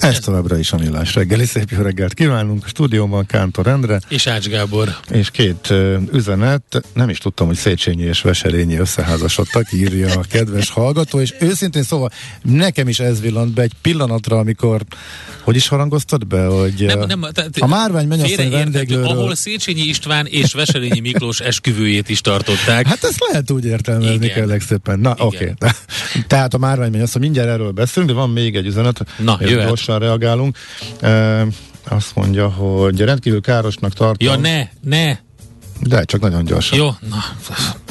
Ez továbbra is a millás reggeli. Szép jó reggelt kívánunk. A stúdióban Kántor Endre. És Ács Gábor. És két uh, üzenet. Nem is tudtam, hogy Széchenyi és Veselényi összeházasodtak, írja a kedves hallgató. És őszintén szóval nekem is ez villant be egy pillanatra, amikor hogy is harangoztad be, hogy nem, nem, tehát, a Márvány mennyasszony vendéglőről... Ahol Széchenyi István és Veselényi Miklós esküvőjét is tartották. Hát ezt lehet úgy értelmezni kell szépen. Na, oké. Okay. Tehát a Márvány mennyasszony, mindjárt erről beszélünk, de van még egy üzenet. Na, jöhet gyorsan reagálunk. E, azt mondja, hogy rendkívül károsnak tartom. Ja, ne, ne! De csak nagyon gyorsan. Jó, na,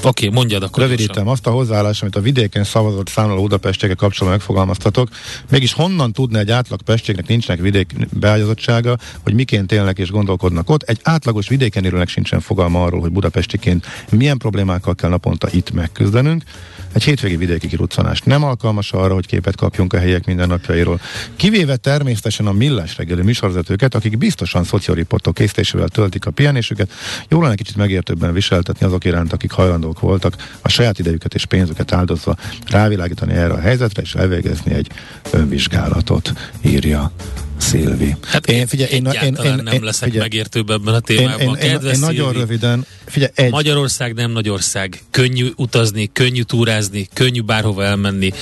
oké, mondjad akkor. Rövidítem gyorsan. azt a hozzáállás, amit a vidéken szavazott számoló Budapestieke kapcsolatban megfogalmaztatok. Mégis honnan tudna egy átlag pestségnek nincsenek vidék beágyazottsága, hogy miként élnek és gondolkodnak ott. Egy átlagos vidéken élőnek sincsen fogalma arról, hogy budapestiként milyen problémákkal kell naponta itt megküzdenünk. Egy hétvégi vidéki kiruccanás nem alkalmas arra, hogy képet kapjunk a helyek mindennapjairól. Kivéve természetesen a millás reggeli műsorvezetőket, akik biztosan szocioriportok készítésével töltik a pihenésüket, jól lenne kicsit megértőbben viseltetni azok iránt, akik hajlandók voltak a saját idejüket és pénzüket áldozva rávilágítani erre a helyzetre, és elvégezni egy önvizsgálatot, írja Szilvi. Hát én, figyelj, én, én, én, nem én, leszek figyelj, megértőbb ebben a témában. Én, én, én, én nagyon röviden. Figyelj, egy... Magyarország nem nagy ország. Könnyű utazni, könnyű túrázni, könnyű bárhova elmenni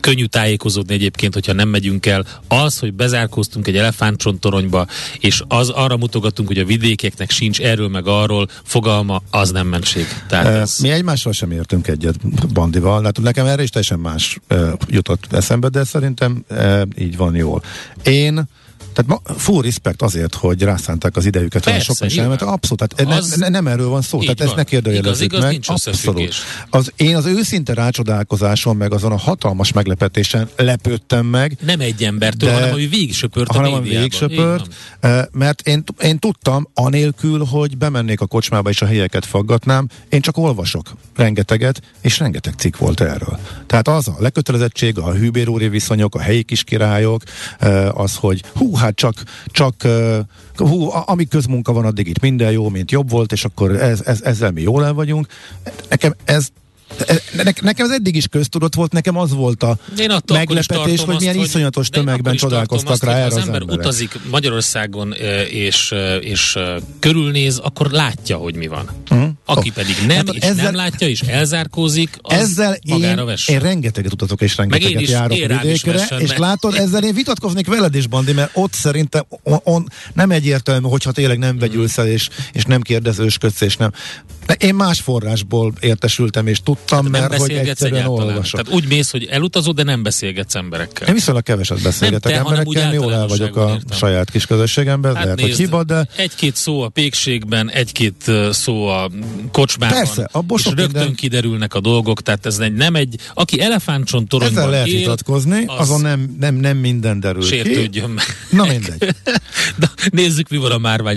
könnyű tájékozódni egyébként, hogyha nem megyünk el. Az, hogy bezárkóztunk egy elefántcsontoronyba, és az arra mutogatunk, hogy a vidékeknek sincs erről meg arról fogalma, az nem mentség. Tehát ez... Mi egymással sem értünk egyet Bandival. Hát nekem erre is teljesen más uh, jutott eszembe, de szerintem uh, így van jól. Én tehát ma, full respect azért, hogy rászánták az idejüket, Persze, sokan is elment. Abszolút, tehát az ne, nem erről van szó, tehát van. ezt ne kérdőjelezzük meg. Nincs Abszolút. Az, én az őszinte rácsodálkozáson, meg azon a hatalmas meglepetésen lepődtem meg. Nem egy embertől, de, hanem ami végigsöpört hanem a végigsöpört, eh, mert én, én tudtam, anélkül, hogy bemennék a kocsmába és a helyeket faggatnám, én csak olvasok rengeteget, és rengeteg cikk volt erről. Tehát az a lekötelezettség, a hűbérúri viszonyok, a helyi kiskirályok, eh, az, hogy hú, hát csak, csak hú, amíg közmunka van, addig itt minden jó, mint jobb volt, és akkor ez, ez, ezzel mi jól el vagyunk. Nekem ez ne, nekem ez eddig is köztudott volt, nekem az volt a Én meglepetés, hogy milyen azt, iszonyatos tömegben csodálkoztak rá erre az, az ember emberek. utazik Magyarországon és, és körülnéz, akkor látja, hogy mi van. Uh-huh. Aki oh. pedig nem, hát és ezzel, nem látja, és elzárkózik, az ezzel magára én, én rengeteget utazok, és rengeteget is, járok vidékre, vessen, és látod, ezzel én vitatkoznék veled is, Bandi, mert ott szerintem on, on, nem egyértelmű, hogyha tényleg nem vegyülsz el, és, és nem kérdezősködsz, és nem. Én más forrásból értesültem, és tudtam, hát mert hogy egyszerűen olvasok. Tehát úgy mész, hogy elutazod, de nem beszélgetsz emberekkel. Én viszonylag keveset beszélgetek nem te, emberekkel, jól el vagyok a értem. saját kis közösségemben, hát lehet, nézd, hogy hiba, de... Egy-két szó a pékségben, egy-két szó a kocsmában, Persze, abból és rögtön minden... kiderülnek a dolgok, tehát ez egy, nem egy, aki elefántcsontoronyban Ezzel lehet él, vitatkozni, az azon nem, nem, nem minden derül Sértődjön meg. Na mindegy. de nézzük, mi van a márvány.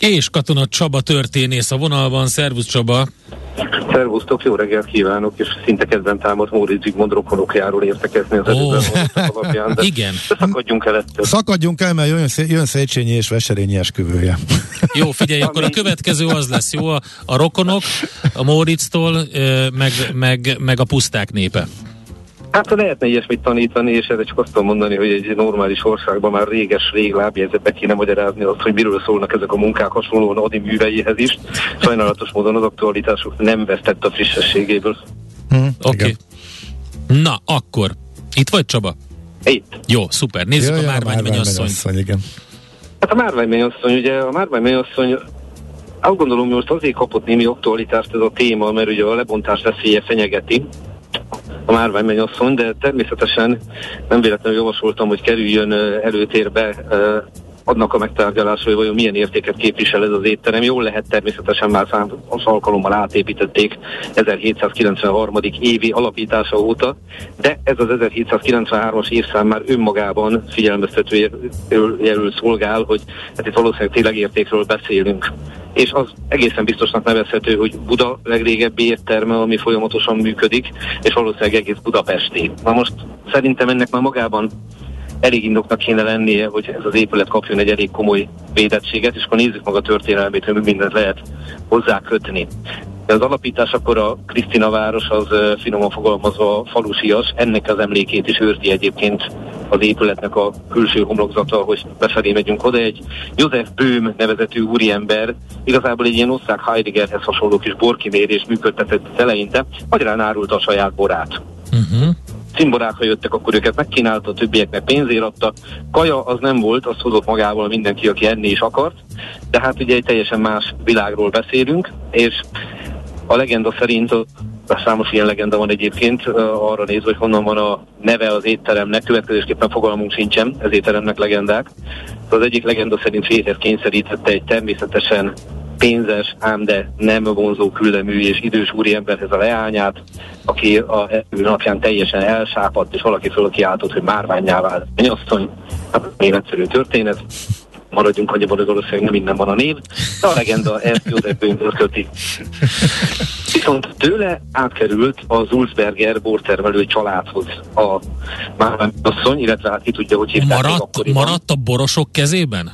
És Katona Csaba történész a vonalban. Szervusz Csaba! Szervusztok, jó reggelt kívánok, és szinte kedven támadt Móricz Zsigmond rokonokjáról értekezni az oh. alapján, de, Igen. de szakadjunk el ettől. Szakadjunk el, mert jön, jön Széchenyi és Veserényi esküvője. Jó, figyelj, akkor a következő az lesz, jó? A, a rokonok, a Móricztól, meg, meg, meg a puszták népe. Hát lehetne ilyesmit tanítani, és ezzel csak azt tudom mondani, hogy egy normális országban már réges-rég lábjegyzetbe kéne magyarázni azt, hogy miről szólnak ezek a munkák hasonlóan Adi műveihez is. Sajnálatos módon az aktualitásuk nem vesztett a frissességéből. Mm, Oké. Okay. Na, akkor. Itt vagy Csaba? Itt. Jó, szuper. Nézzük Jaj, a márványmennyasszony. igen. Hát a márványmennyasszony, ugye a márványmennyasszony azt gondolom, hogy most azért kapott némi aktualitást ez a téma, mert ugye a lebontás veszélye fenyegeti a márványmennyasszony, de természetesen nem véletlenül javasoltam, hogy kerüljön előtérbe adnak a megtárgyalásra, hogy vajon milyen értéket képvisel ez az étterem. Jól lehet természetesen már számos alkalommal átépítették 1793. évi alapítása óta, de ez az 1793-as évszám már önmagában figyelmeztető jelül szolgál, hogy hát itt valószínűleg tényleg értékről beszélünk és az egészen biztosnak nevezhető, hogy Buda legrégebbi étterme, ami folyamatosan működik, és valószínűleg egész Budapesti. Na most szerintem ennek már magában elég indoknak kéne lennie, hogy ez az épület kapjon egy elég komoly védettséget, és akkor nézzük meg a történelmét, hogy mindent lehet hozzá kötni. De az alapítás akkor a Krisztina város az finoman fogalmazva falusias, ennek az emlékét is őrti egyébként az épületnek a külső homlokzata, hogy befelé megyünk oda. Egy József Böhm nevezetű úriember, igazából egy ilyen osztrák Heideggerhez hasonló kis borkimérés működtetett eleinte, magyarán árulta a saját borát. Uh-huh cimborák, jöttek, akkor őket megkínálta, a többieknek pénzért adta. Kaja az nem volt, azt hozott magával mindenki, aki enni is akart, de hát ugye egy teljesen más világról beszélünk, és a legenda szerint számos ilyen legenda van egyébként, arra nézve, hogy honnan van a neve az étteremnek, következésképpen fogalmunk sincsen, ez étteremnek legendák. Az egyik legenda szerint férhez kényszerítette egy természetesen pénzes, ám de nem vonzó küllemű és idős úriemberhez a leányát, aki a napján teljesen elsápadt, és valaki fölkiáltott, hogy márványá vált. Mennyasszony, hát én egyszerű történet, maradjunk annyiban, hogy valószínűleg nem minden van a név, de a legenda ezt József Böhmből köti. Viszont tőle átkerült a Zulzberger bortermelő családhoz a Márványasszony, illetve hát ki tudja, hogy hívták maradt, maradt a borosok kezében?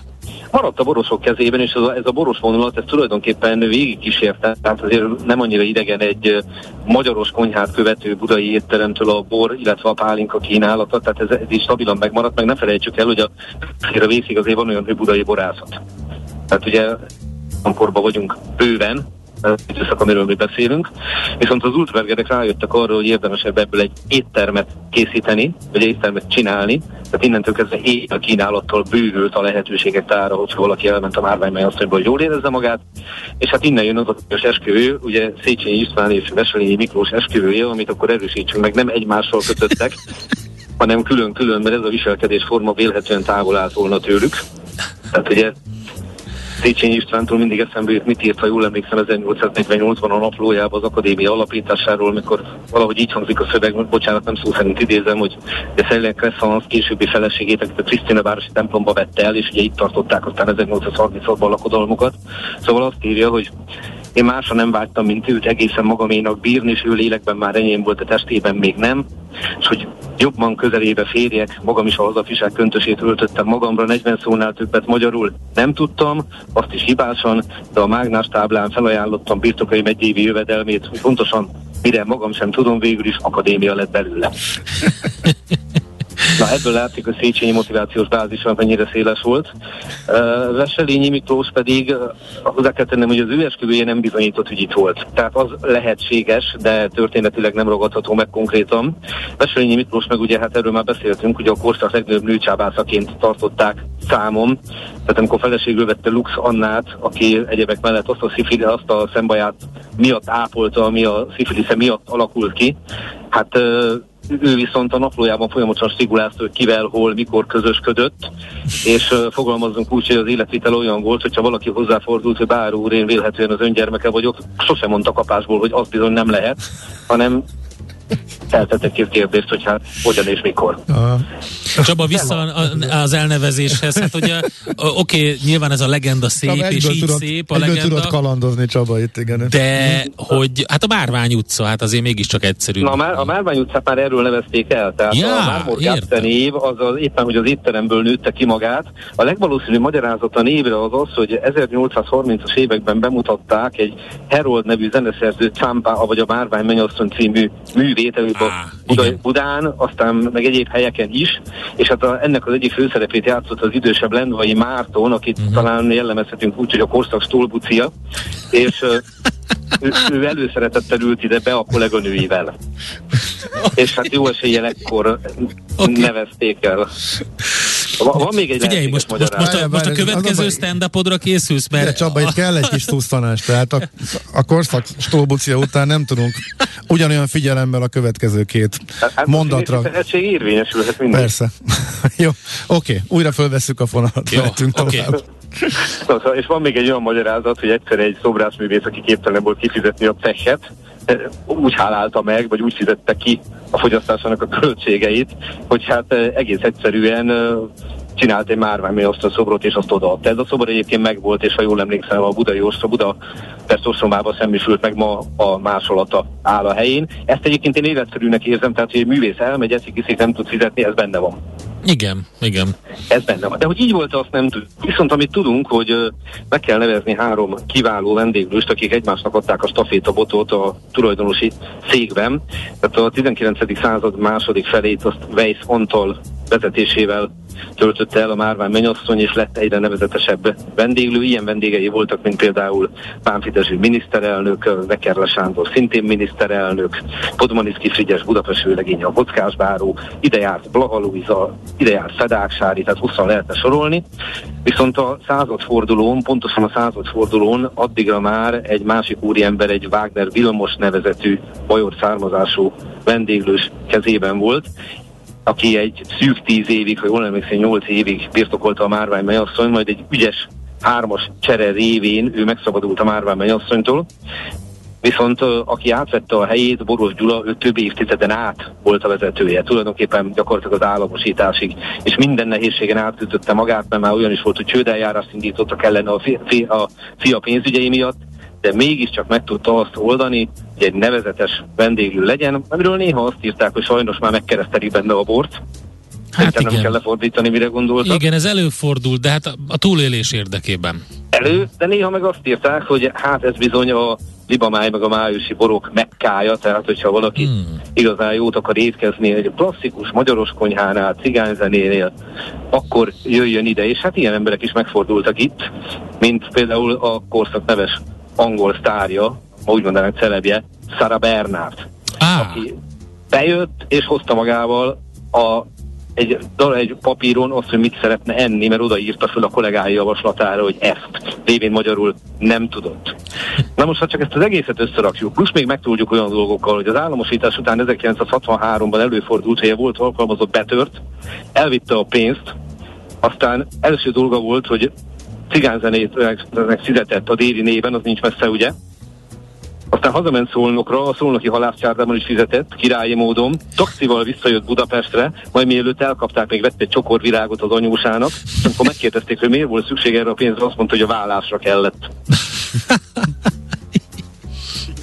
Maradt a borosok kezében, és ez a, ez a boros vonulat, ez tulajdonképpen végig kísérte, tehát azért nem annyira idegen egy magyaros konyhát követő budai étteremtől a bor, illetve a pálinka kínálata, tehát ez, ez is stabilan megmaradt, meg ne felejtsük el, hogy a, a vészig azért van olyan, hogy budai borászat. Tehát ugye korban vagyunk bőven, időszak, amiről mi beszélünk. Viszont az ultrabergerek rájöttek arra, hogy érdemesebb ebből egy éttermet készíteni, vagy éttermet csinálni, tehát innentől kezdve a kínálattal bővült a lehetőségek tára, hogyha valaki elment a azt, hogy jól érezze magát, és hát innen jön az a esküvő, ugye Széchenyi István és Veselényi Miklós esküvője, amit akkor erősítsünk meg, nem egymással kötöttek, hanem külön-külön, mert ez a viselkedés forma vélhetően távol állt volna tőlük. Tehát ugye Széchenyi Istvántól mindig eszembe jut, mit írt, ha jól emlékszem, 1848-ban a naplójában az akadémia alapításáról, mikor valahogy így hangzik a szöveg, bocsánat, nem szó szerint idézem, hogy de Szellen Crescens későbbi feleségét, akit a Krisztina városi templomba vette el, és ugye itt tartották aztán 1836-ban a lakodalmukat. Szóval azt írja, hogy én másra nem vágytam, mint őt egészen magaménak bírni, és ő lélekben már enyém volt, a testében még nem. És hogy jobban közelébe férjek, magam is a hazafisák köntösét öltöttem magamra, 40 szónál többet magyarul nem tudtam, azt is hibásan, de a mágnás táblán felajánlottam birtokai megyévi jövedelmét, hogy pontosan mire magam sem tudom, végül is akadémia lett belőle. Na ebből látszik, hogy Széchenyi motivációs bázisa mennyire széles volt. Uh, Veselényi Miklós pedig hozzá kell tennem, hogy az ő esküvője nem bizonyított, hogy itt volt. Tehát az lehetséges, de történetileg nem ragadható meg konkrétan. Veselényi Miklós meg ugye, hát erről már beszéltünk, hogy a korszak legnagyobb nőcsábászaként tartották számom. Tehát amikor feleségül vette Lux Annát, aki egyebek mellett azt a, szifili, azt a szembaját miatt ápolta, ami a szifilisze miatt alakult ki, hát uh, ő viszont a naplójában folyamatosan stigulázta, hogy kivel, hol, mikor közösködött, és uh, fogalmazunk úgy, hogy az életvitel olyan volt, hogyha valaki hozzáfordult, hogy bár úr, én vélhetően az öngyermeke vagyok, sosem mondta kapásból, hogy az bizony nem lehet, hanem feltettek két kérdést, hogy hát hogyan és mikor. Uh, Csaba, vissza az elnevezéshez, hát ugye, oké, okay, nyilván ez a legenda szép, Csaba, és így tudod, szép a legenda. tudod kalandozni Csaba itt, igen. De, hogy, hát a Márvány utca, hát azért mégiscsak egyszerű. Na, a, a Márvány utcát már erről nevezték el, tehát ja, a Mármor név, az, az éppen, hogy az étteremből nőtte ki magát. A legvalószínűbb magyarázat a névre az az, hogy 1830-as években bemutatták egy Herold nevű zeneszerző Csámpá, vagy a Márvány Mennyasszony című művét, ah, Budai, Budán, aztán meg egyéb helyeken is, és hát a, ennek az egyik főszerepét játszott az idősebb Lendvai Márton, akit uh-huh. talán jellemezhetünk úgy, hogy a korszak stólbucia, és ő, ő előszeretettel ült ide be a kolléganőivel. És hát jó eséllyel ekkor okay. nevezték el. Van, van még egy Figyelj, most, most, most, a, most a következő stand-upodra készülsz, mert... De Csaba, itt kell egy kis tusztanás, tehát a, a korszak stólbucia után nem tudunk ugyanolyan figyelemmel a következő két hát, hát mondatra. Hát érvényesülhet mindig. Persze. Jó, oké, okay, újra fölveszük a fonalat, Jó, okay. Szóval, és van még egy olyan magyarázat, hogy egyszer egy szobrászművész, aki képtelen volt kifizetni a cechet, úgy hálálta meg, vagy úgy fizette ki a fogyasztásának a költségeit, hogy hát egész egyszerűen csinált egy márványméosztó szobrot, és azt odaadta. Ez a szobor egyébként megvolt, és ha jól emlékszem, a budai ostrom, Buda Persze szembesült meg ma a másolata áll a helyén. Ezt egyébként én életszerűnek érzem, tehát hogy egy művész elmegy, eszik, iszik, nem tud fizetni, ez benne van. Igen, igen. Ez benne van. De hogy így volt, azt nem tudjuk. Viszont amit tudunk, hogy meg kell nevezni három kiváló vendéglőst, akik egymásnak adták a stafétabotot a tulajdonosi székben. Tehát a 19. század második felét azt Weiss Antal vezetésével töltötte el a Márvány mennyasszony, és lett egyre nevezetesebb vendéglő. Ilyen vendégei voltak, mint például Pánfi Dezső miniszterelnök, Vekerle Sándor szintén miniszterelnök, Podmaniszki Frigyes Budapest vőlegénye a Bockásbáró, ide járt Blaha Luisa, ide járt Fedáksári, tehát hosszan lehetne sorolni. Viszont a századfordulón, pontosan a századfordulón addigra már egy másik úriember, egy Wagner Vilmos nevezetű bajor származású vendéglős kezében volt, aki egy szűk tíz évig, ha jól emlékszem, nyolc évig birtokolta a Márvány mennyasszony, majd egy ügyes hármas csere révén ő megszabadult a Márvány mennyasszonytól, Viszont aki átvette a helyét, Boros Gyula, ő több évtizeden át volt a vezetője, tulajdonképpen gyakorlatilag az államosításig, és minden nehézségen átütötte magát, mert már olyan is volt, hogy csődeljárást indítottak ellene a, fi, fi, a fia pénzügyei miatt, de mégiscsak meg tudta azt oldani, hogy egy nevezetes vendéglő legyen, amiről néha azt írták, hogy sajnos már megkeresztelik benne a bort. Hát igen. nem kell lefordítani, mire gondoltak. Igen, ez előfordul, de hát a, a túlélés érdekében. Elő, de néha meg azt írták, hogy hát ez bizony a libamáj meg a májusi borok mekkája, tehát hogyha valaki hmm. igazán jót akar étkezni egy klasszikus magyaros konyhánál, cigányzenénél, akkor jöjjön ide, és hát ilyen emberek is megfordultak itt, mint például a korszak neves angol sztárja, úgy mondanám celebje, Sarah Bernard, ah. aki bejött és hozta magával a, egy, egy papíron azt, hogy mit szeretne enni, mert odaírta föl a kollégái javaslatára, hogy ezt lévén magyarul nem tudott. Na most, ha csak ezt az egészet összerakjuk, plusz még megtudjuk olyan dolgokkal, hogy az államosítás után 1963-ban előfordult, hogy volt alkalmazott betört, elvitte a pénzt, aztán első dolga volt, hogy cigányzenét született a déli néven, az nincs messze, ugye? Aztán hazament Szolnokra, a Szolnoki halászcsárdában is fizetett, királyi módon. Taxival visszajött Budapestre, majd mielőtt elkapták, még vett egy csokor virágot az anyósának. Amikor megkérdezték, hogy miért volt szükség erre a pénzre, azt mondta, hogy a vállásra kellett.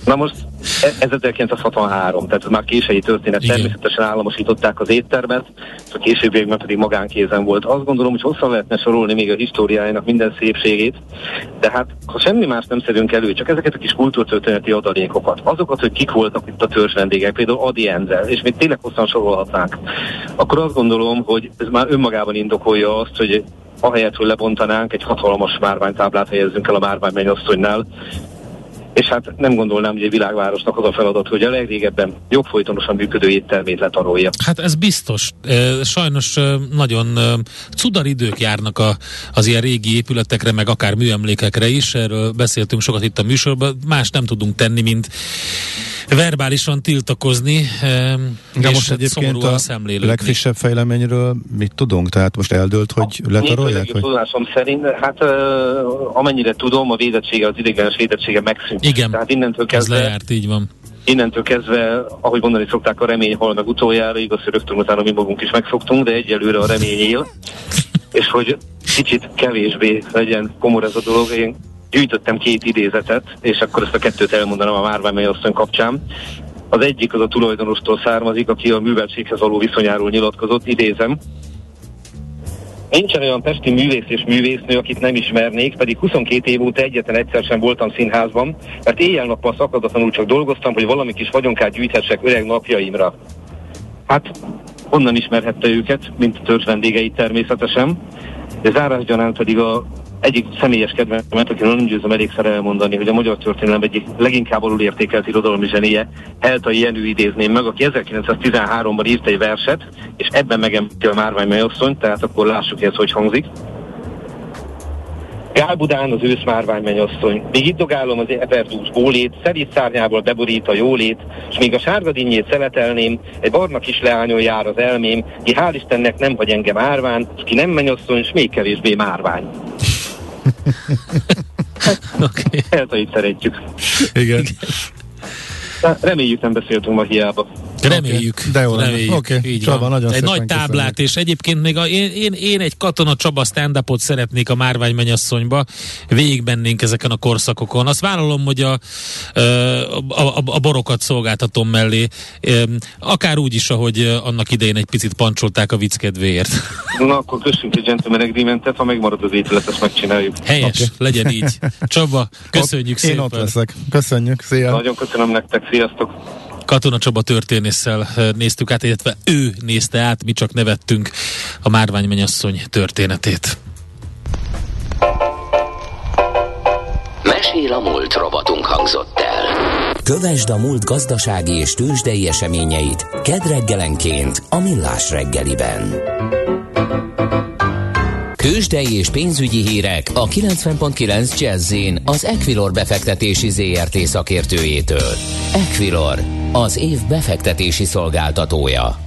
Na most 1963, tehát ez már késői történet. Igen. Természetesen államosították az éttermet, a későbbiekben pedig magánkézen volt. Azt gondolom, hogy hosszan lehetne sorolni még a históriájának minden szépségét, de hát ha semmi más nem szedünk elő, csak ezeket a kis kultúrtörténeti adalékokat, azokat, hogy kik voltak itt a törzs vendégek, például Adi Enzel, és még tényleg hosszan sorolhatnánk, akkor azt gondolom, hogy ez már önmagában indokolja azt, hogy ahelyett, hogy lebontanánk, egy hatalmas márványtáblát helyezzünk el a márványmennyasszonynál, és hát nem gondolnám, hogy egy világvárosnak az a feladat, hogy a legrégebben jogfolytonosan működő éttermét letarolja. Hát ez biztos. Sajnos nagyon cudar idők járnak a, az ilyen régi épületekre, meg akár műemlékekre is. Erről beszéltünk sokat itt a műsorban. Más nem tudunk tenni, mint verbálisan tiltakozni, De és most egyébként a legfrissebb fejleményről mit tudunk? Tehát most eldőlt, hogy letarolják? Vagy? Tudásom szerint, hát amennyire tudom, a védettsége, az ideiglenes védettsége megszűnt. Igen, Tehát innentől kezdve, ez lejárt, így van innentől kezdve, ahogy mondani szokták, a remény hal meg utoljára, igaz, hogy rögtön utána mi magunk is megfogtunk, de egyelőre a remény él, és hogy kicsit kevésbé legyen komor ez a dolog, én gyűjtöttem két idézetet, és akkor ezt a kettőt elmondanám a Márvány asszony kapcsán. Az egyik az a tulajdonostól származik, aki a műveltséghez való viszonyáról nyilatkozott, idézem. Nincsen olyan pesti művész és művésznő, akit nem ismernék, pedig 22 év óta egyetlen egyszer sem voltam színházban, mert éjjel-nappal szakadatlanul csak dolgoztam, hogy valami kis vagyonkát gyűjthessek öreg napjaimra. Hát onnan ismerhette őket, mint a törzs vendégeit természetesen, de zárásgyanánt pedig a egyik személyes kedvemet, aki nem győzöm elégszer elmondani, hogy a magyar történelem egyik leginkább alul értékelt irodalmi zsenie, Helta Jenő idézném meg, aki 1913-ban írt egy verset, és ebben megemlíti a Márvány Melyosszony, tehát akkor lássuk, hogy ez hogy hangzik. Gálbudán az őszmárvány mennyasszony, még itt dogálom az eperdús gólét, szerít szárnyából beborít a jólét, és még a sárga dinnyét szeletelném, egy barna kis leányon jár az elmém, ki hál' Istennek nem hagy engem árván, ki nem mennyasszony, és még kevésbé márvány. okay. Eltait szeretjük. Igen. reméljük nem beszéltünk ma hiába. Reméljük. Okay. De jó reméljük. Okay. Így Csaba, van. nagyon Egy nagy táblát, köszönjük. és egyébként még a, én, én, én egy Katona Csaba stand szeretnék a Márvány mennyasszonyba. Végigbennénk ezeken a korszakokon. Azt vállalom, hogy a, a, a, a borokat szolgáltatom mellé. Akár úgy is, ahogy annak idején egy picit pancsolták a vicc kedvéért. Na, akkor köszönjük egy gentleman agreementet, ha megmarad az ételet, ezt megcsináljuk. Helyes, okay. legyen így. Csaba, köszönjük ott, szépen. Én ott leszek. Köszönjük, szia. Nagyon köszönöm nektek, sziasztok. Katona Csaba történésszel néztük át, illetve ő nézte át, mi csak nevettünk a Márvány mennyasszony történetét. Mesél a múlt robotunk hangzott el. Kövesd a múlt gazdasági és tőzsdei eseményeit kedd reggelenként a Millás reggeliben. Tőzsdei és pénzügyi hírek a 90.9 jazz az Equilor befektetési ZRT szakértőjétől. Equilor, az év befektetési szolgáltatója.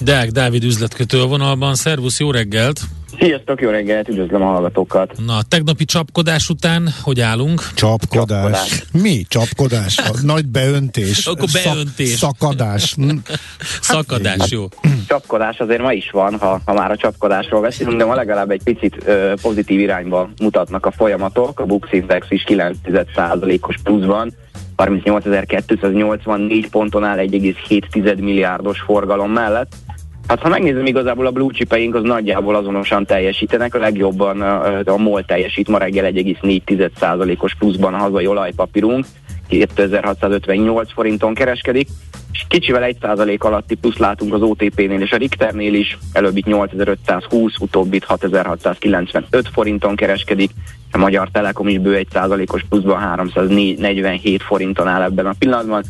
Deák Dávid üzletkötő a vonalban, szervusz, jó reggelt! Sziasztok, jó reggelt, üdvözlöm a hallgatókat. Na, tegnapi csapkodás után hogy állunk? Csapkodás. Csapkodás. Mi csapkodás? A nagy beöntés. Akkor beöntés. Szak, szakadás. Hm. Szakadás, jó. Csapkodás azért ma is van, ha, ha már a csapkodásról beszélünk, de ma legalább egy picit ö, pozitív irányba mutatnak a folyamatok. A Bux Index is 9%-os pluszban, 38.284 ponton áll 1,7 milliárdos forgalom mellett. Hát ha megnézem, igazából a blue chipeink az nagyjából azonosan teljesítenek, a legjobban a, a MOL teljesít ma reggel 1,4%-os pluszban a hazai olajpapírunk, 2658 forinton kereskedik, és kicsivel 1% alatti plusz látunk az OTP-nél és a Richternél is, előbbit 8520, utóbbit 6695 forinton kereskedik, a Magyar Telekom is bő 1%-os pluszban 347 forinton áll ebben a pillanatban,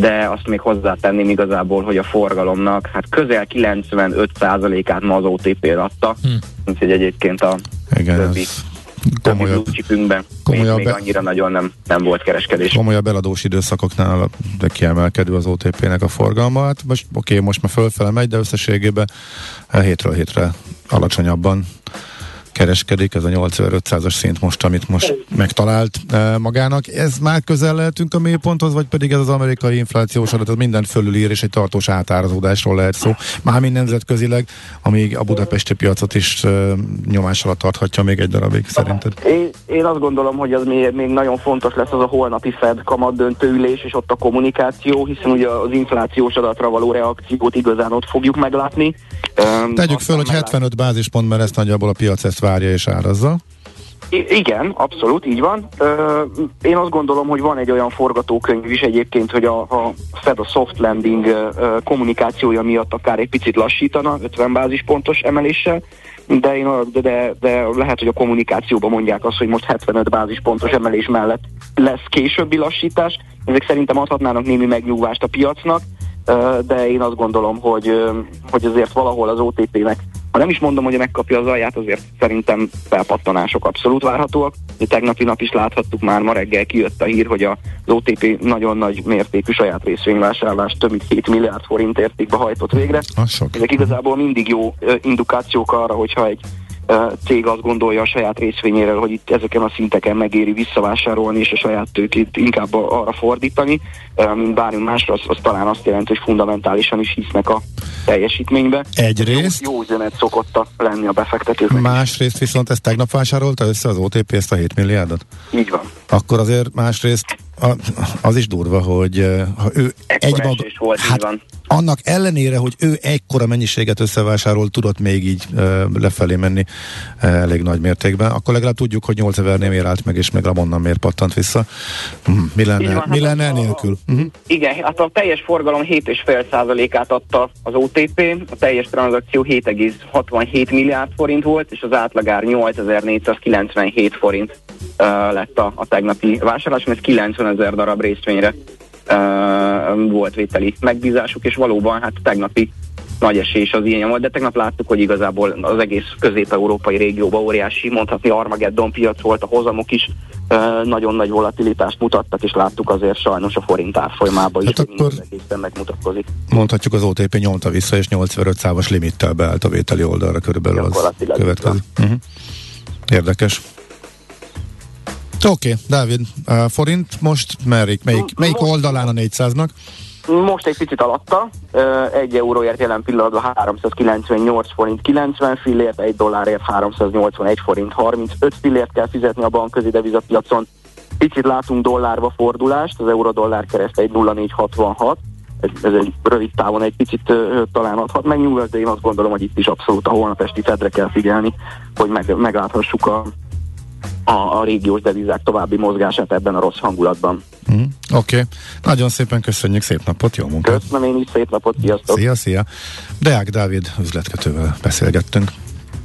de azt még hozzátenném igazából, hogy a forgalomnak hát közel 95%-át ma az OTP adta, hm. úgyhogy egyébként a Igen, többi, ez komolyabb, komolyabb még, még annyira nagyon nem, nem volt kereskedés. komolyabb eladós időszakoknál de kiemelkedő az OTP-nek a forgalma. Hát most oké, most már fölfele megy, de összességében eh, hétről hétre alacsonyabban kereskedik, ez a 8500-as szint most, amit most megtalált e, magának. Ez már közel lehetünk a mélyponthoz, vagy pedig ez az amerikai inflációs adat, ez minden fölülír, és egy tartós átárazódásról lehet szó. Mármint nemzetközileg, amíg a budapesti piacot is e, nyomás alatt tarthatja még egy darabig, szerinted? Én, én azt gondolom, hogy az még, még nagyon fontos lesz az a holnapi Fed kamat döntőülés, és ott a kommunikáció, hiszen ugye az inflációs adatra való reakciót igazán ott fogjuk meglátni. Tegyük aztán föl, hogy meglát- 75 bázispont, mert ezt nagyjából a piac ezt várja és árazza. I- igen, abszolút, így van. Ö, én azt gondolom, hogy van egy olyan forgatókönyv is egyébként, hogy a, a Fed a soft landing ö, kommunikációja miatt akár egy picit lassítana, 50 bázispontos emeléssel, de, én, de, de, de lehet, hogy a kommunikációban mondják azt, hogy most 75 bázispontos emelés mellett lesz későbbi lassítás. Ezek szerintem adhatnának némi megnyugvást a piacnak, de én azt gondolom, hogy, hogy azért valahol az OTP-nek ha nem is mondom, hogy megkapja az alját, azért szerintem felpattanások abszolút várhatóak. De tegnapi nap is láthattuk már, ma reggel kijött a hír, hogy az OTP nagyon nagy mértékű saját részvényvásárlást több mint 7 milliárd forint értékbe hajtott végre. Ezek igazából mindig jó ö, indikációk arra, hogyha egy cég azt gondolja a saját részvényéről, hogy itt ezeken a szinteken megéri visszavásárolni és a saját tőkét inkább arra fordítani, ö, mint bármi másra, az, az talán azt jelenti, hogy fundamentálisan is hisznek a teljesítménybe. Egyrészt, Jó üzenet szokott lenni a befektetőknek. másrészt viszont ezt tegnap vásárolta össze az OTP ezt a 7 milliárdot? Így van. Akkor azért másrészt az is durva, hogy ha ő Ekkor egy maga, volt, hát van. Annak ellenére, hogy ő ekkora mennyiséget összevásárol, tudott még így uh, lefelé menni uh, elég nagy mértékben, akkor legalább tudjuk, hogy 8 evernél miért állt meg, és meg onnan miért pattant vissza. Mm, mi lenne, van, mi hát lenne a, nélkül? Uh-huh. Igen, hát a teljes forgalom 7,5%-át adta az OTP, a teljes tranzakció 7,67 milliárd forint volt, és az átlagár 8497 forint uh, lett a, a tegnapi vásárlás, ez 90 ezer darab részvényre volt vételi megbízásuk, és valóban hát tegnapi nagy esés az ilyen volt, de tegnap láttuk, hogy igazából az egész közép-európai régióban óriási, mondhatni Armageddon piac volt, a hozamok is uh, nagyon nagy volatilitást mutattak, és láttuk azért sajnos a forint árfolyamában hát is, akkor egészen megmutatkozik. Mondhatjuk az OTP nyomta vissza, és 85 szávas limittel beállt a vételi oldalra körülbelül az következő. Uh-huh. Érdekes. Oké, okay, Dávid, uh, forint most merik, melyik, melyik most, oldalán a 400-nak? Most egy picit alatta, egy euróért jelen pillanatban 398 forint 90 fillért, egy dollárért 381 forint 35 fillért kell fizetni a bankközi devizapiacon. Picit látunk dollárba fordulást, az euró-dollár kereszt egy 0,466, ez, ez egy rövid távon egy picit uh, talán adhat meg nyugat, de én azt gondolom, hogy itt is abszolút a holnap esti fedre kell figyelni, hogy meg, megláthassuk a, a, a régiós devizák további mozgását ebben a rossz hangulatban. Mm, Oké, okay. nagyon szépen köszönjük, szép napot, jó munkát! Köszönöm én is, szép napot, sziasztok! Szia, szia! Deák Dávid üzletkötővel beszélgettünk.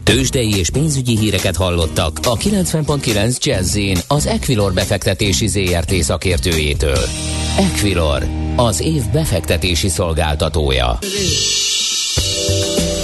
Tőzsdei és pénzügyi híreket hallottak a 90.9 jazz az Equilor befektetési ZRT szakértőjétől. Equilor, az év befektetési szolgáltatója.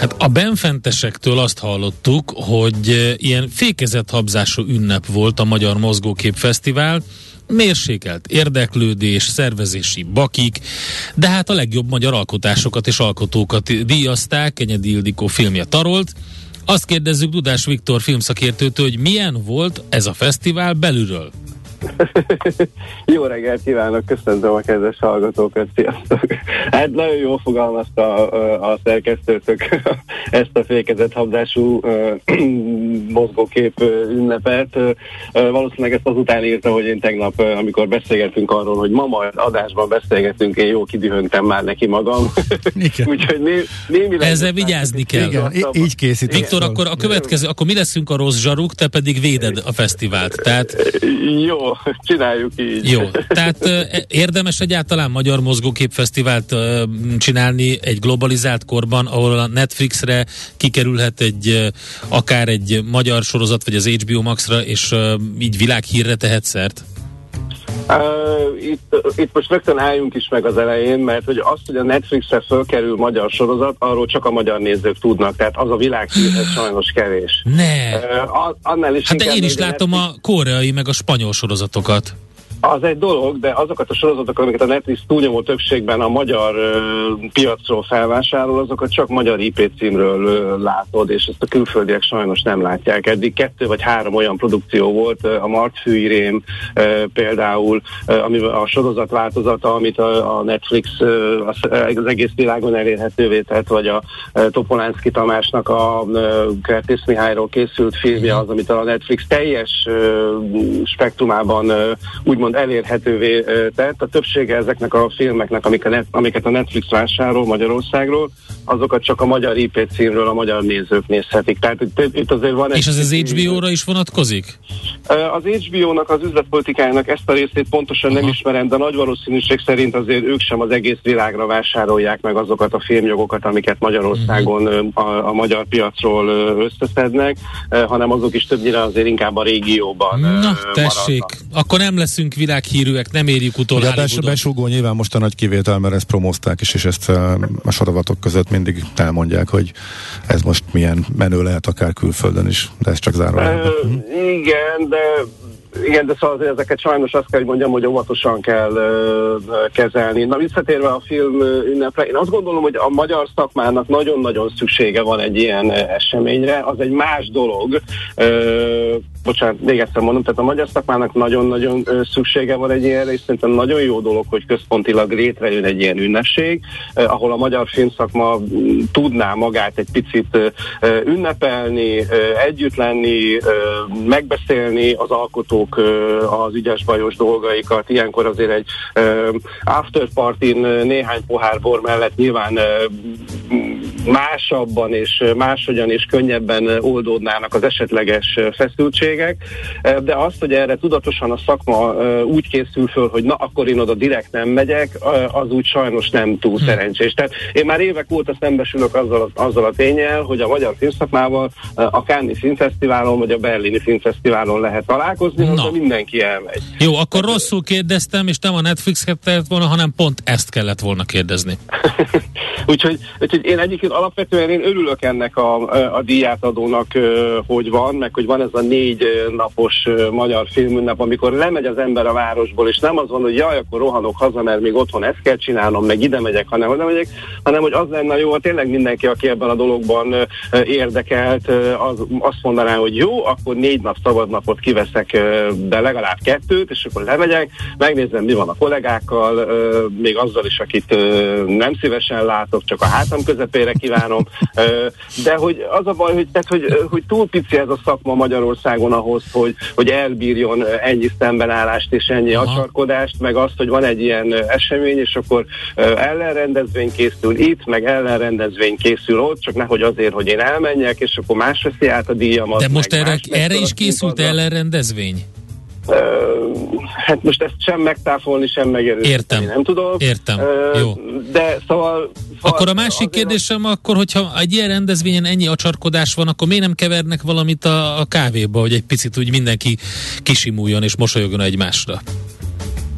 Hát a benfentesektől azt hallottuk, hogy eh, ilyen fékezett habzású ünnep volt a Magyar Mozgókép Fesztivál, mérsékelt érdeklődés, szervezési bakik, de hát a legjobb magyar alkotásokat és alkotókat díjazták, Kenyedi Ildikó filmje tarolt. Azt kérdezzük Dudás Viktor filmszakértőtől, hogy milyen volt ez a fesztivál belülről. Jó reggelt kívánok, köszöntöm a kedves hallgatókat, sziasztok! Hát nagyon jól fogalmazta a, a szerkesztőtök ezt a fékezett habdású mozgókép ünnepet. Valószínűleg ezt azután írta, hogy én tegnap, amikor beszélgetünk arról, hogy ma majd adásban beszélgetünk, én jó kidühöntem már neki magam. Úgyhogy né, némileg... Ezzel vigyázni kell. Igen, így készít. Viktor, akkor a következő, akkor mi leszünk a rossz zsaruk, te pedig véded a fesztivált. Tehát... Jó, csináljuk így. Jó, tehát érdemes egyáltalán Magyar Mozgóképfesztivált csinálni egy globalizált korban, ahol a Netflixre kikerülhet egy akár egy magyar sorozat, vagy az HBO Maxra, és így világhírre tehet szert? Uh, itt, itt most rögtön álljunk is meg az elején, mert hogy azt, hogy a Netflixre fölkerül magyar sorozat, arról csak a magyar nézők tudnak, tehát az a világhírhez sajnos kevés. Ne! Uh, annál is hát de én is látom Netflix... a koreai meg a spanyol sorozatokat. Az egy dolog, de azokat a sorozatokat, amiket a Netflix túlnyomó többségben a magyar uh, piacról felvásárol, azokat csak magyar IP címről uh, látod, és ezt a külföldiek sajnos nem látják. Eddig kettő vagy három olyan produkció volt, a uh, például, uh, ami a sorozat változata, amit a, a Netflix uh, az egész világon elérhetővé tett, vagy a uh, Topolánszki Tamásnak a uh, Kertész Mihályról készült filmje az, amit a Netflix teljes uh, spektrumában uh, úgymond úgymond elérhetővé tett. A többsége ezeknek a filmeknek, amiket, a Netflix vásárol Magyarországról, azokat csak a magyar IP címről a magyar nézők nézhetik. Tehát itt, itt azért van És ez az HBO-ra is vonatkozik? Az HBO-nak az üzletpolitikájának ezt a részét pontosan Aha. nem ismerem, de nagy valószínűség szerint azért ők sem az egész világra vásárolják meg azokat a filmjogokat, amiket Magyarországon uh-huh. a, a magyar piacról összeszednek, hanem azok is többnyire azért inkább a régióban Na, tessék, maradnak. akkor nem leszünk világhírűek, nem érjük utol Ugye a besúgó nyilván most a nagy kivétel, mert ezt promózták is, és ezt a sorozatok között mindig elmondják, hogy ez most milyen menő lehet akár külföldön is, de ez csak zárójelben. Uh, igen, de igen, de szóval ezeket sajnos azt kell, hogy mondjam, hogy óvatosan kell ö, kezelni. Na visszatérve a film ünnepre, én azt gondolom, hogy a magyar szakmának nagyon-nagyon szüksége van egy ilyen eseményre, az egy más dolog. Ö, bocsánat, még egyszer mondom, tehát a magyar szakmának nagyon-nagyon szüksége van egy ilyenre, és szerintem nagyon jó dolog, hogy központilag létrejön egy ilyen ünnepség, eh, ahol a magyar filmszakma tudná magát egy picit eh, ünnepelni, eh, együtt lenni, eh, megbeszélni az alkotók eh, az ügyes-bajos dolgaikat. Ilyenkor azért egy eh, afterpartin néhány pohár bor mellett nyilván másabban és máshogyan és könnyebben oldódnának az esetleges feszültségek, de azt, hogy erre tudatosan a szakma úgy készül föl, hogy na akkor én oda direkt nem megyek, az úgy sajnos nem túl hmm. szerencsés. Tehát én már évek óta szembesülök azzal, azzal a tényel, hogy a magyar filmszakmával a Cannes Filmfesztiválon vagy a Berlini Filmfesztiválon lehet találkozni, no. mindenki elmegy. Jó, akkor rosszul kérdeztem, és nem a Netflix-et kellett volna, hanem pont ezt kellett volna kérdezni. úgyhogy, úgyhogy én egyébként alapvetően én örülök ennek a, a díjátadónak, hogy van, meg hogy van ez a négy napos magyar filmünnep, amikor lemegy az ember a városból, és nem az van, hogy jaj, akkor rohanok haza, mert még otthon ezt kell csinálnom, meg ide megyek, hanem oda megyek, hanem hogy az lenne jó, hogy tényleg mindenki, aki ebben a dologban érdekelt, az, azt mondaná, hogy jó, akkor négy nap szabadnapot kiveszek, de legalább kettőt, és akkor lemegyek, megnézem, mi van a kollégákkal, még azzal is, akit nem szívesen látok, csak a hátam közepére kívánom, de hogy az a baj, hogy, tehát, hogy, hogy túl pici ez a szakma Magyarországon ahhoz, hogy, hogy elbírjon ennyi szembenállást és ennyi Aha. acsarkodást, meg azt, hogy van egy ilyen esemény, és akkor ellenrendezvény készül itt, meg ellenrendezvény készül ott, csak nehogy azért, hogy én elmenjek, és akkor más veszi át a díjamat. De most erre, erre is készült ellenrendezvény? Hát most ezt sem megtáfolni, sem megerősíteni. Értem. Nem tudom. Értem. Uh, Jó. De szóval... szóval akkor a másik kérdésem, a... akkor, hogyha egy ilyen rendezvényen ennyi acsarkodás van, akkor miért nem kevernek valamit a, a kávéba, hogy egy picit úgy mindenki kisimuljon és mosolyogjon egymásra?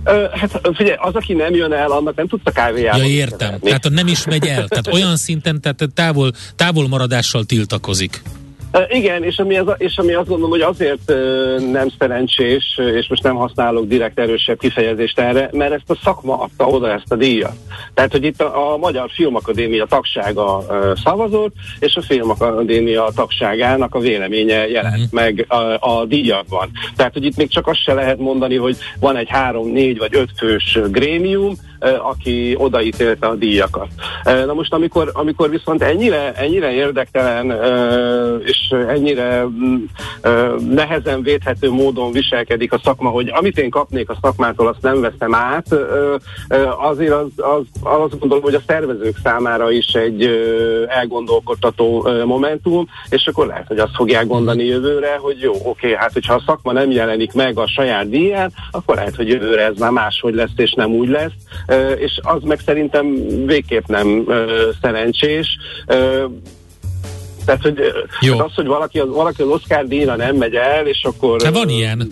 Uh, hát figyelj, az, aki nem jön el, annak nem tudsz a kávéjában. Ja, értem. Keverni. Tehát nem is megy el. Tehát olyan szinten, tehát távol, távol maradással tiltakozik. Igen, és ami, az, és ami azt gondolom, hogy azért nem szerencsés, és most nem használok direkt erősebb kifejezést erre, mert ezt a szakma adta oda ezt a díjat. Tehát, hogy itt a, a Magyar Filmakadémia tagsága szavazott, és a Filmakadémia tagságának a véleménye jelent uh-huh. meg a, a díjakban. Tehát, hogy itt még csak azt se lehet mondani, hogy van egy három, négy vagy öt fős grémium, aki odaítélte a díjakat. Na most, amikor, amikor viszont ennyire, ennyire érdektelen és ennyire nehezen védhető módon viselkedik a szakma, hogy amit én kapnék a szakmától, azt nem veszem át, azért az, az, azt gondolom, hogy a szervezők számára is egy elgondolkodtató momentum, és akkor lehet, hogy azt fogják gondolni jövőre, hogy jó, oké, hát hogyha a szakma nem jelenik meg a saját díján, akkor lehet, hogy jövőre ez már máshogy lesz, és nem úgy lesz, és az meg szerintem végképp nem szerencsés. Tehát, hogy Jó. az, hogy valaki az, valaki az Oscar díjra nem megy el, és akkor... Hát van ilyen.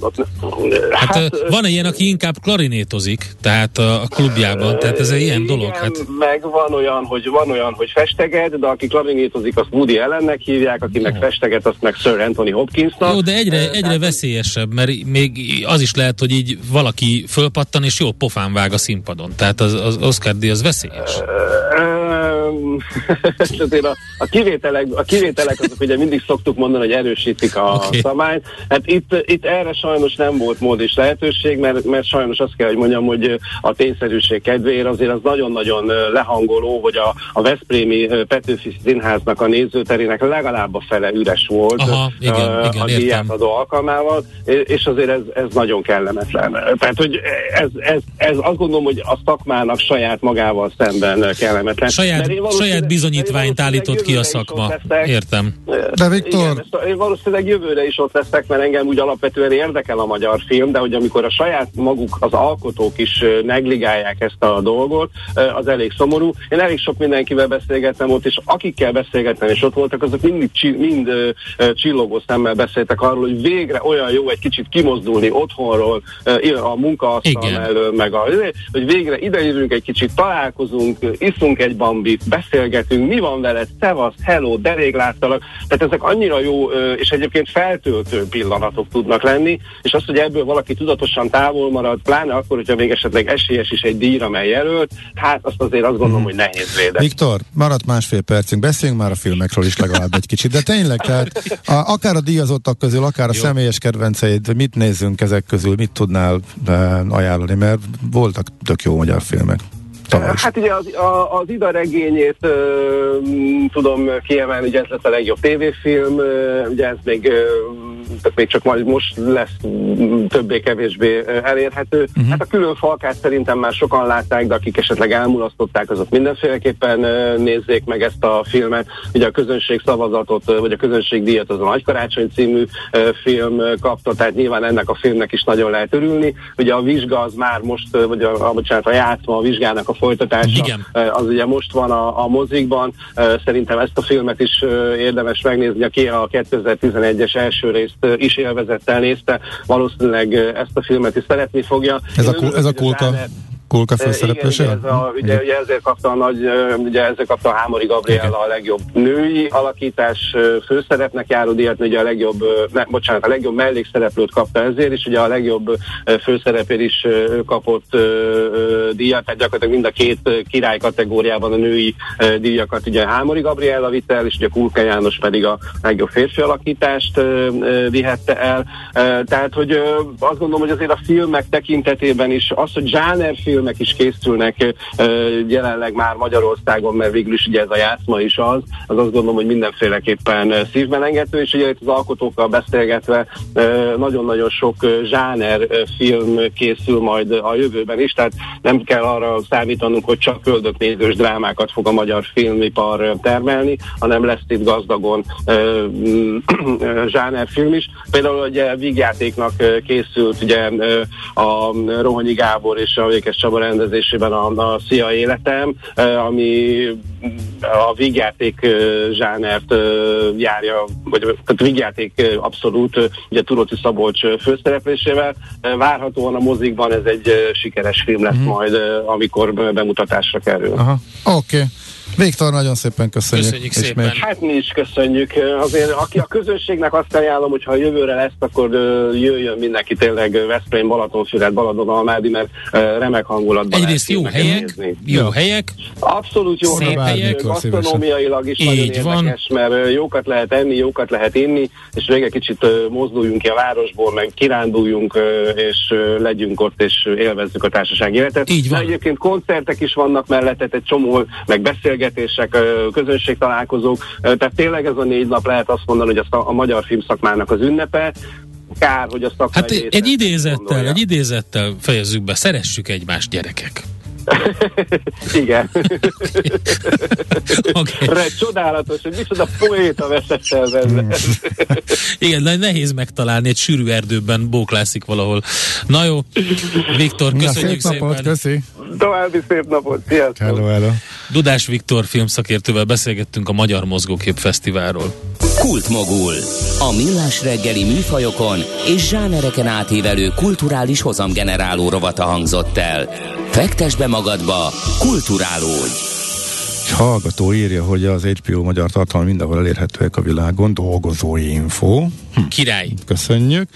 Hát, hát van ilyen, aki inkább klarinétozik, tehát a, klubjában, tehát ez egy ilyen igen, dolog. Hát. meg van olyan, hogy van olyan, hogy festeget, de aki klarinétozik, azt Woody ellennek hívják, akinek oh. festeget, azt meg Sir Anthony Hopkinsnak. Jó, de egyre, egyre hát, veszélyesebb, mert még az is lehet, hogy így valaki fölpattan, és jó pofán vág a színpadon. Tehát az, az Oscar díj az veszélyes. Azért a, a, kivételek, a kivételek azok ugye mindig szoktuk mondani, hogy erősítik a okay. szabályt. Hát itt, itt erre sajnos nem volt mód és lehetőség, mert, mert sajnos azt kell, hogy mondjam, hogy a tényszerűség kedvéért azért az nagyon-nagyon lehangoló, hogy a, a Veszprémi Petőfi Színháznak a nézőterének legalább a fele üres volt Aha, igen, a, igen, a díjátadó alkalmával, és azért ez, ez nagyon kellemetlen. Tehát, hogy ez, ez, ez azt gondolom, hogy a szakmának saját magával szemben kellemetlen. Saját, saját bizonyítványt állított ki a szakma. Értem. De Viktor... Igen, én valószínűleg jövőre is ott leszek, mert engem úgy alapvetően érdekel a magyar film, de hogy amikor a saját maguk, az alkotók is negligálják ezt a dolgot, az elég szomorú. Én elég sok mindenkivel beszélgettem ott, és akikkel beszélgettem, és ott voltak, azok mindig mind csillogó szemmel beszéltek arról, hogy végre olyan jó egy kicsit kimozdulni otthonról, a munkaasztal mellől, meg a, hogy végre idejövünk egy kicsit, találkozunk, iszunk egy bambit, beszél beszélgetünk, mi van veled, szevasz, hello, derék láttalak. Tehát ezek annyira jó, és egyébként feltöltő pillanatok tudnak lenni, és az, hogy ebből valaki tudatosan távol marad, pláne akkor, hogyha még esetleg esélyes is egy díjra, mely jelölt, hát azt azért azt gondolom, mm. hogy nehéz védeni. Viktor, maradt másfél percünk, beszéljünk már a filmekről is legalább egy kicsit, de tényleg, tehát a, akár a díjazottak közül, akár a Jó. személyes kedvenceid, mit nézzünk ezek közül, mit tudnál ajánlani, mert voltak tök jó magyar filmek. Tavaly Hát ugye az, a, az Ida regényét uh, tudom kiemelni, ugye ez lesz a legjobb tévéfilm, uh, ugye ez még, uh, tehát még csak majd most lesz többé-kevésbé elérhető. Uh-huh. Hát a külön falkát szerintem már sokan látták, de akik esetleg elmulasztották, azok mindenféleképpen nézzék meg ezt a filmet. Ugye a közönség szavazatot, vagy a közönség díjat az a Nagy Karácsony című film kapta, tehát nyilván ennek a filmnek is nagyon lehet örülni. Ugye a vizsga az már most, vagy a, a, bocsánat, a játszma a vizsgának a folytatása. Igen. Az ugye most van a, a mozikban. Szerintem ezt a filmet is érdemes megnézni, aki a 2011-es első részt is élvezettel nézte, valószínűleg ezt a filmet is szeretni fogja. Ez Én a, ez a kulka? Kulka főszereplése? Igen, ez a, ugye, ugye, ezért kapta a nagy, ugye ezért kapta a Hámori Gabriella a legjobb női alakítás főszerepnek járó díjat, ugye a legjobb, ne, bocsánat, a legjobb mellékszereplőt kapta ezért, és ugye a legjobb főszerepér is kapott díjat, tehát gyakorlatilag mind a két király kategóriában a női díjakat ugye Hámori Gabriella vitte el, és ugye Kulka János pedig a legjobb férfi alakítást vihette el. Tehát, hogy azt gondolom, hogy azért a filmek tekintetében is az, hogy zsánerfilm filmek is készülnek jelenleg már Magyarországon, mert végül is ugye ez a játszma is az, az azt gondolom, hogy mindenféleképpen szívben engedő, és ugye itt az alkotókkal beszélgetve nagyon-nagyon sok zsáner film készül majd a jövőben is, tehát nem kell arra számítanunk, hogy csak köldöknézős drámákat fog a magyar filmipar termelni, hanem lesz itt gazdagon zsánerfilm is. Például ugye vígjátéknak készült ugye a Rohanyi Gábor és a Vékes Csaba rendezésében a, a Szia Életem, ami a vígjáték zsánert járja, vagy tehát vígjáték abszolút, ugye Turoti Szabolcs főszereplésével. Várhatóan a mozikban ez egy sikeres film lesz mm. majd, amikor bemutatásra kerül. Oké. Okay. Viktor, nagyon szépen köszönjük. Köszönjük szépen. Még... Hát mi is köszönjük. Azért aki a közönségnek azt ajánlom, hogy ha jövőre lesz, akkor jöjjön mindenki tényleg Veszprém, Balatonfüred, Almádi, mert remek hangulatban Egyrészt jó helyek, nézni. jó helyek. Abszolút jó Szép helyek. Gasztronómiailag is Így nagyon érdekes, van. mert jókat lehet enni, jókat lehet inni, és még egy kicsit mozduljunk ki a városból, meg kiránduljunk, és legyünk ott, és élvezzük a társaság életet. Így van. De egyébként koncertek is vannak mellette, egy csomó, meg beszélgetések beszélgetések, közönség találkozók, tehát tényleg ez a négy nap lehet azt mondani, hogy azt a, a magyar filmszakmának az ünnepe, kár, hogy a szakmai Hát egy idézettel, egy idézettel fejezzük be, szeressük egymást gyerekek. Igen. okay. csodálatos, hogy micsoda poéta veszett el benne. Igen, nehéz megtalálni egy sűrű erdőben bóklászik valahol. Na jó, Viktor, köszönjük szép napot, szépen. Köszi. További szép napot, sziasztok. Hello, hello. Dudás Viktor filmszakértővel beszélgettünk a Magyar Mozgókép Fesztiválról. Kultmogul. A millás reggeli műfajokon és zsánereken átívelő kulturális hozamgeneráló rovata hangzott el. Fektes be magadba, kulturálódj! Egy hallgató írja, hogy az HBO magyar tartalma mindenhol elérhetőek a világon, dolgozói info. Hm. Király. Köszönjük.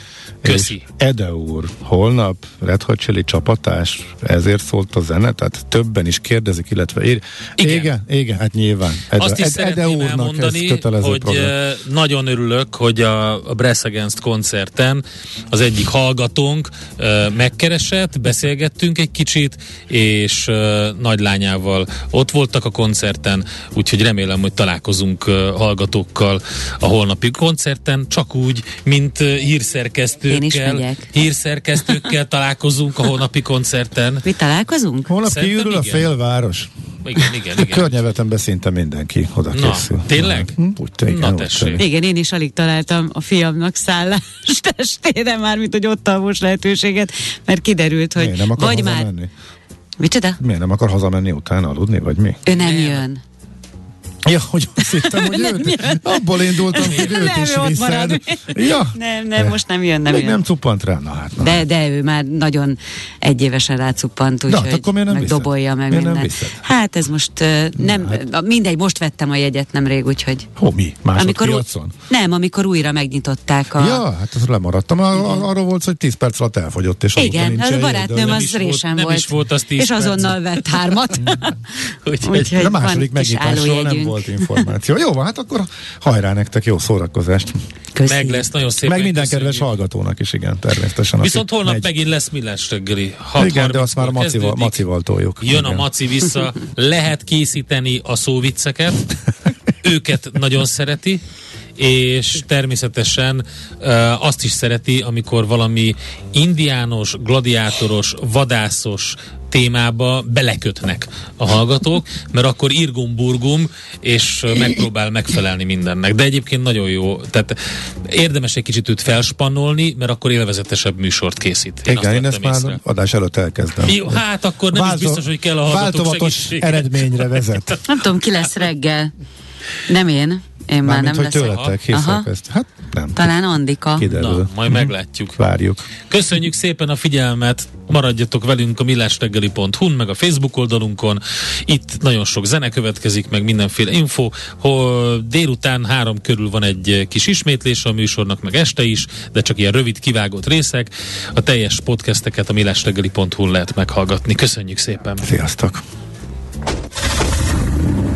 Köszi. És Ede úr, holnap Red Hot Chili csapatás, ezért szólt a zene, tehát többen is kérdezik, illetve ír. Igen, igen, igen hát nyilván. Ede, Azt is Ede, Ede úrnak elmondani, hogy program. nagyon örülök, hogy a, a Brass Against koncerten az egyik hallgatónk uh, megkeresett, beszélgettünk egy kicsit, és uh, nagylányával ott voltak a koncerten, úgyhogy remélem, hogy találkozunk hallgatókkal a holnapi koncerten, csak úgy, mint uh, hírszerkesztő hírszerkesztőkkel, hírszerkesztőkkel találkozunk a holnapi koncerten. Mi találkozunk? Holnap kiürül a félváros. Igen, igen, igen. Környevetemben szinte mindenki oda Na, készül. Tényleg? Hm? Úgy, igen, Na, tessék. Igen, én is alig találtam a fiamnak szállást testére már, mint hogy ott alvos lehetőséget, mert kiderült, hogy Miért nem akar vagy már... Menni? Micsoda? Miért nem akar hazamenni utána aludni, vagy mi? Ő nem, nem. jön. Ja, hogy azt hittem, hogy őt, abból indultam, hogy őt Nem, is viszed. marad. Ja. Nem, nem, most nem jön, nem Még jön. nem cuppant rá? Na hát, na. De, de ő már nagyon egyévesen rácuppant, De hát úgyhogy nem meg viszed? dobolja meg Miért nem minden. Hát ez most uh, nem, hát- mindegy, most vettem a jegyet nemrég, úgyhogy Hó, mi? Másodpiacon? új- nem, amikor újra megnyitották a... Ja, hát azt lemaradtam. A, a, arról volt, hogy 10 perc alatt elfogyott, és Igen, nincs az a barátnőm az is volt- résen nem volt. is volt az 10 És azonnal vett hármat. Úgyhogy a második megnyitásról nem állójegyünk. Volt információ. Jó, van, hát akkor hajrá nektek, jó szórakozást. Köszi. meg lesz, nagyon szépen Meg minden köszönjük. kedves hallgatónak is, igen, természetesen. Viszont holnap megy. megint lesz millás reggeli. 6.30-kor Igen, de azt már a macival, macival toljuk. Jön igen. a maci vissza, lehet készíteni a szóvicceket, őket nagyon szereti, és természetesen uh, azt is szereti, amikor valami indiános, gladiátoros, vadászos témába belekötnek a hallgatók, mert akkor irgum-burgum, és megpróbál megfelelni mindennek. De egyébként nagyon jó. Tehát érdemes egy kicsit őt felspannolni, mert akkor élvezetesebb műsort készít. Én Igen, én ezt már észre. adás előtt elkezdem. Jó, hát akkor nem is biztos, hogy kell a hallgatók segítsége. eredményre vezet. Nem tudom, ki lesz reggel. Nem én. Én már Mármint, nem hogy leszek. tőletek hiszek ezt. Hát nem. Talán Andika. Kiderül. Na, majd meglátjuk. Várjuk. Köszönjük szépen a figyelmet, maradjatok velünk a millásreggeli.hu-n, meg a Facebook oldalunkon. Itt nagyon sok zene következik, meg mindenféle info. Hol délután három körül van egy kis ismétlés a műsornak, meg este is, de csak ilyen rövid kivágott részek. A teljes podcasteket a millásreggeli.hu-n lehet meghallgatni. Köszönjük szépen! Sziasztok!